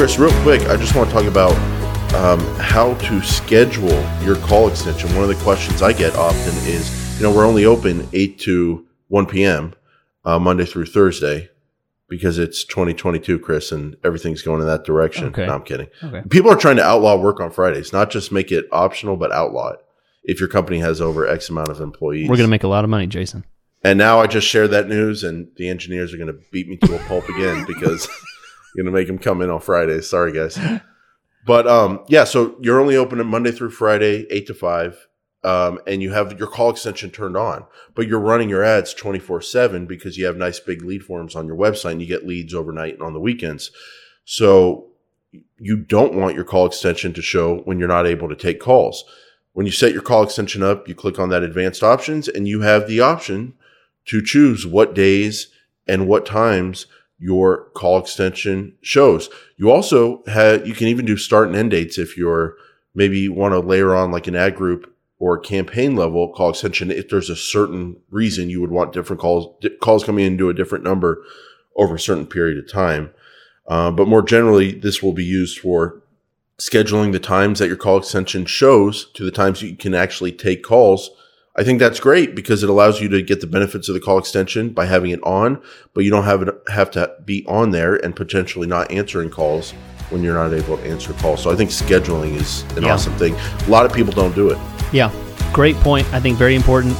Chris, real quick, I just want to talk about um, how to schedule your call extension. One of the questions I get often is, you know, we're only open 8 to 1 p.m. Uh, Monday through Thursday because it's 2022, Chris, and everything's going in that direction. Okay. No, I'm kidding. Okay. People are trying to outlaw work on Fridays, not just make it optional, but outlaw it if your company has over X amount of employees. We're going to make a lot of money, Jason. And now I just shared that news, and the engineers are going to beat me to a pulp again because To make them come in on Fridays. Sorry, guys. But um, yeah, so you're only open Monday through Friday, eight to five, um, and you have your call extension turned on. But you're running your ads 24 seven because you have nice big lead forms on your website, and you get leads overnight and on the weekends. So you don't want your call extension to show when you're not able to take calls. When you set your call extension up, you click on that advanced options, and you have the option to choose what days and what times your call extension shows. You also have, you can even do start and end dates if you're maybe want to layer on like an ad group or campaign level call extension. If there's a certain reason you would want different calls, calls coming into a different number over a certain period of time. Uh, but more generally, this will be used for scheduling the times that your call extension shows to the times you can actually take calls. I think that's great because it allows you to get the benefits of the call extension by having it on, but you don't have it have to be on there and potentially not answering calls when you're not able to answer calls. So I think scheduling is an Yeah. awesome thing. A lot of people don't do it. Yeah, great point. I think very important.